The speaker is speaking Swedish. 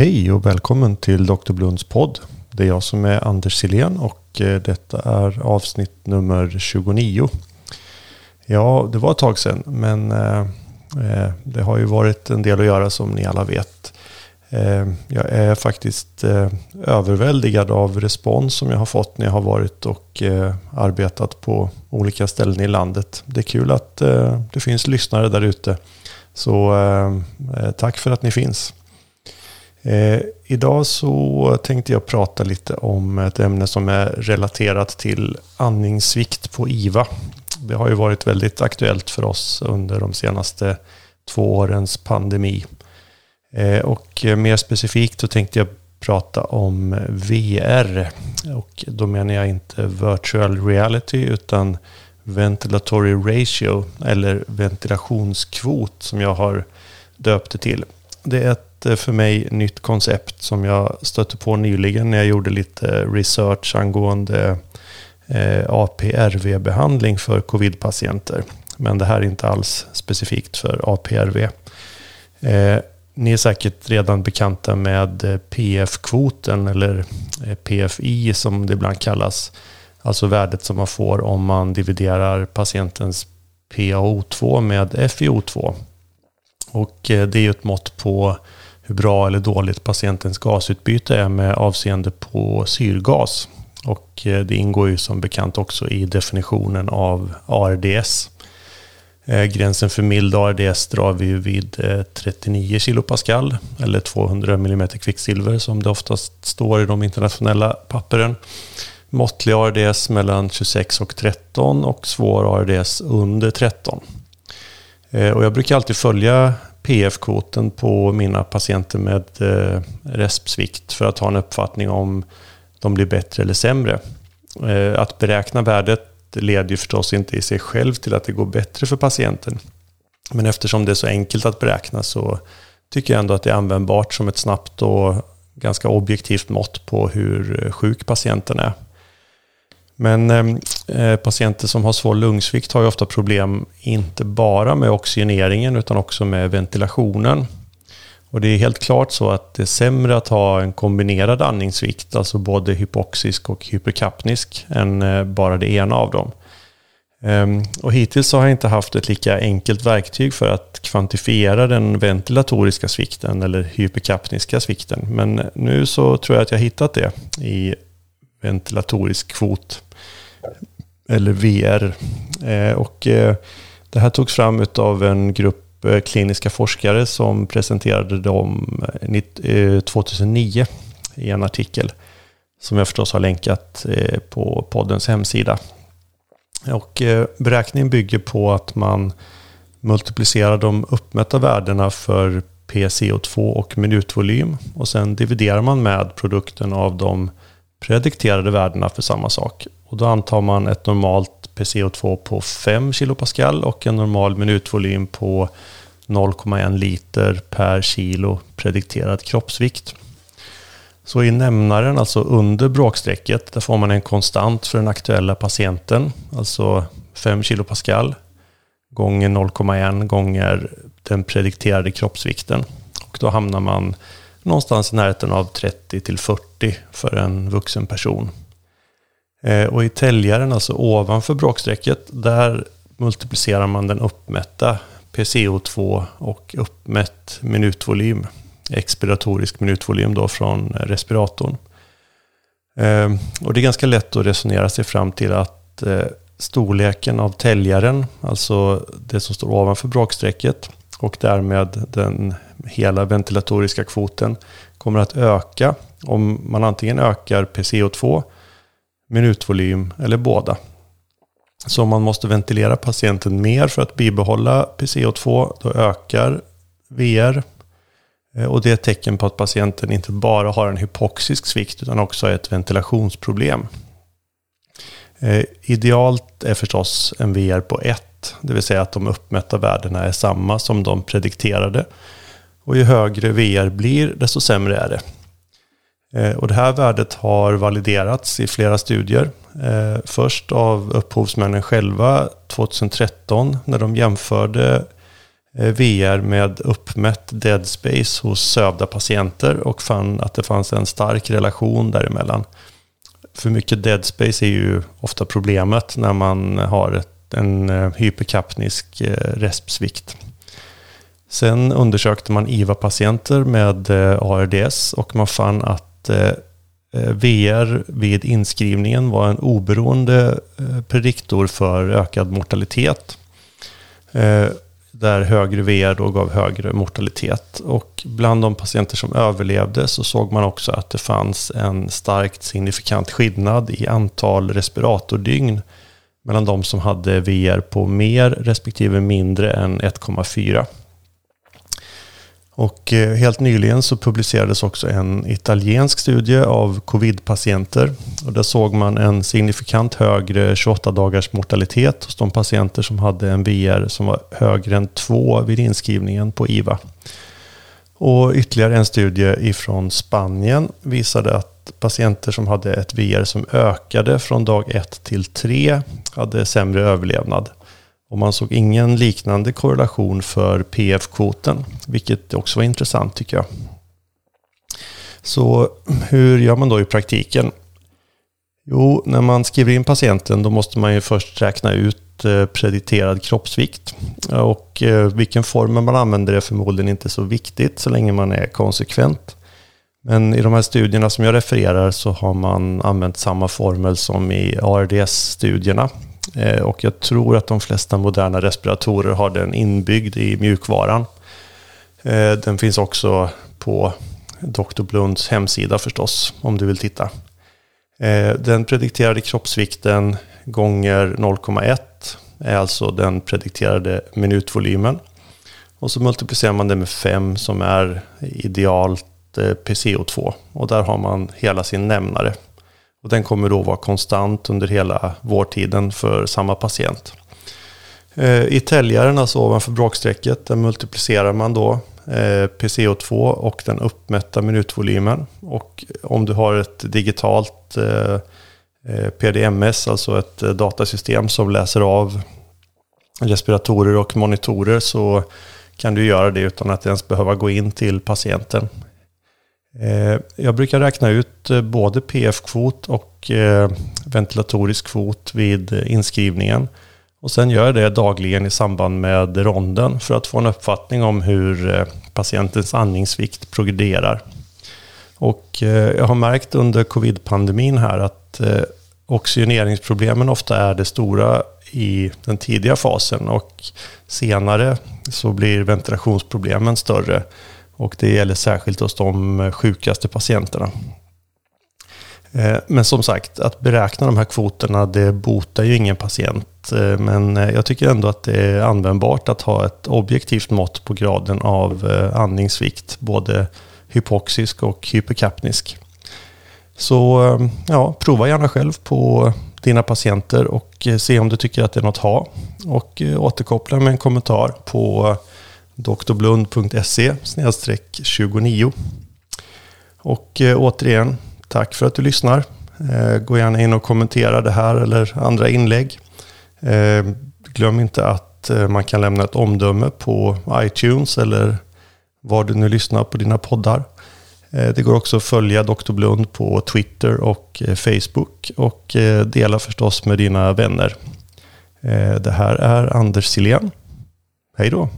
Hej och välkommen till Dr. Blunds podd. Det är jag som är Anders Silén och eh, detta är avsnitt nummer 29. Ja, det var ett tag sedan men eh, eh, det har ju varit en del att göra som ni alla vet. Jag är faktiskt överväldigad av respons som jag har fått när jag har varit och arbetat på olika ställen i landet. Det är kul att det finns lyssnare där ute. Så tack för att ni finns. Eh, idag så tänkte jag prata lite om ett ämne som är relaterat till andningssvikt på IVA. Det har ju varit väldigt aktuellt för oss under de senaste två årens pandemi. Eh, och mer specifikt så tänkte jag prata om VR. Och då menar jag inte virtual reality utan ventilatory ratio eller ventilationskvot som jag har döpt det till. Det är ett eh, för mig nytt koncept som jag stötte på nyligen när jag gjorde lite research angående eh, APRV-behandling för covid-patienter. Men det här är inte alls specifikt för APRV. Eh, ni är säkert redan bekanta med eh, PF-kvoten eller eh, PFI som det ibland kallas. Alltså värdet som man får om man dividerar patientens PaO2 med FiO2. Och eh, det är ju ett mått på hur bra eller dåligt patientens gasutbyte är med avseende på syrgas. Och eh, det ingår ju som bekant också i definitionen av ARDS. Eh, gränsen för mild ARDS drar vi vid 39 kilopascal eller 200 mm kvicksilver som det oftast står i de internationella papperen. Måttlig ARDS mellan 26 och 13 och svår ARDS under 13. Eh, och jag brukar alltid följa PF-kvoten på mina patienter med eh, respsvikt för att ha en uppfattning om de blir bättre eller sämre. Eh, att beräkna värdet leder ju förstås inte i sig själv till att det går bättre för patienten. Men eftersom det är så enkelt att beräkna så tycker jag ändå att det är användbart som ett snabbt och ganska objektivt mått på hur sjuk patienten är. Men ehm, Eh, patienter som har svår lungsvikt har ju ofta problem inte bara med oxygeneringen utan också med ventilationen. Och det är helt klart så att det är sämre att ha en kombinerad andningssvikt, alltså både hypoxisk och hyperkapnisk, än eh, bara det ena av dem. Ehm, och hittills har jag inte haft ett lika enkelt verktyg för att kvantifiera den ventilatoriska svikten eller hyperkapniska svikten. Men nu så tror jag att jag hittat det i ventilatorisk kvot eller VR. Eh, och eh, det här togs fram av en grupp eh, kliniska forskare som presenterade dem 2009 i en artikel som jag förstås har länkat på poddens hemsida. Och beräkningen bygger på att man multiplicerar de uppmätta värdena för PCO2 och minutvolym och sen dividerar man med produkten av de predikterade värdena för samma sak. Och då antar man ett normalt PCO2 på 5 kilopascal och en normal minutvolym på 0,1 liter per kilo predikterad kroppsvikt. Så i nämnaren, alltså under bråkstrecket, där får man en konstant för den aktuella patienten, alltså 5 kilopascal gånger 0,1 gånger den predikterade kroppsvikten. Och då hamnar man någonstans i närheten av 30 till 40 för en vuxen person. Eh, och i täljaren, alltså ovanför bråkstrecket, där multiplicerar man den uppmätta PCO2 och uppmätt minutvolym, expiratorisk minutvolym då från respiratorn. Eh, och det är ganska lätt att resonera sig fram till att eh, storleken av täljaren, alltså det som står ovanför bråkstrecket och därmed den hela ventilatoriska kvoten kommer att öka om man antingen ökar PCO2 minutvolym eller båda. Så om man måste ventilera patienten mer för att bibehålla PCO2, då ökar VR. Eh, och det är ett tecken på att patienten inte bara har en hypoxisk svikt utan också ett ventilationsproblem. Eh, idealt är förstås en VR på 1, det vill säga att de uppmätta värdena är samma som de predikterade. Och ju högre VR blir, desto sämre är det. Eh, och det här värdet har validerats i flera studier. Eh, först av upphovsmännen själva 2013 när de jämförde eh, VR med uppmätt dead space hos sövda patienter och fann att det fanns en stark relation däremellan. För mycket dead space är ju ofta problemet när man har en hyperkapnisk respsvikt. Sen undersökte man IVA-patienter med ARDS och man fann att att eh, eh, VR vid inskrivningen var en oberoende eh, prediktor för ökad mortalitet. Där högre VR då gav högre mortalitet. Och bland de patienter som överlevde så såg man också att det fanns en starkt signifikant skillnad i antal respiratordygn mellan de som hade VR på mer respektive mindre än 1,4. Och eh, helt nyligen så publicerades också en italiensk studie av covid-patienter. Och där såg man en signifikant högre 28 dagars mortalitet hos de patienter som hade en VR som var högre än 2 vid inskrivningen på IVA. Och ytterligare en studie ifrån Spanien visade att patienter som hade ett VR som ökade från dag 1 till 3 hade sämre överlevnad. Och man såg ingen liknande korrelation för PF-kvoten, vilket också var intressant tycker jag. Så hur gör man då i praktiken? Jo, när man skriver in patienten då måste man ju först räkna ut prediterad predikterad kroppsvikt. Och eh, vilken form man använder är förmodligen inte så viktigt så länge man är konsekvent. Men i de här studierna som jag refererar så har man använt samma formel som i ARDS-studierna. Eh, och jag tror att de flesta moderna respiratorer har den inbyggd i mjukvaran. Eh, den finns också på Dr. Blunds hemsida förstås, om du vill titta. Eh, den predikterade kroppsvikten gånger 0,1 är alltså den predikterade minutvolymen. Och så multiplicerar man det med 5 som är idealt PCO2. Och där har man hela sin nämnare. Och den kommer då vara konstant under hela vårdtiden för samma patient. Eh, I täljaren, alltså ovanför bråkstrecket, där multiplicerar man då eh, PCO2 och den uppmätta minutvolymen. Och om du har ett digitalt eh, PDMS, alltså ett datasystem som läser av respiratorer och monitorer, så kan du göra det utan att ens behöva gå in till patienten. Eh, jag brukar räkna ut eh, både PF-kvot och eh, ventilatorisk kvot vid inskrivningen. Och sen gör jag det dagligen i samband med ronden för att få en uppfattning om hur patientens andningsvikt progrederar. Och jag har märkt under covid-pandemin här att oxygeneringsproblemen ofta är det stora i den tidiga fasen och senare så blir ventilationsproblemen större. Och det gäller särskilt hos de sjukaste patienterna. Eh, men som sagt, att beräkna de här kvoterna, det botar ju ingen patient. Eh, men eh, jag tycker ändå att det är användbart att ha ett objektivt mått på graden av andningsvikt, både hypoxisk och hyperkapnisk. Så ja, prova gärna själv på dina patienter och se om du tycker att det är något att ha. Och återkoppla med en kommentar på drblund.se 29. Och eh, återigen, tack för att du lyssnar. Eh, gå gärna in och kommentera det här eller andra inlägg. Eh, glöm inte att eh, man kan lämna ett omdöme på iTunes eller var du nu lyssnar på dina poddar. Eh, det går också att följa Dr. Blund på Twitter och eh, Facebook och dela förstås med dina vänner. Det här är Anders Silén. Hej då!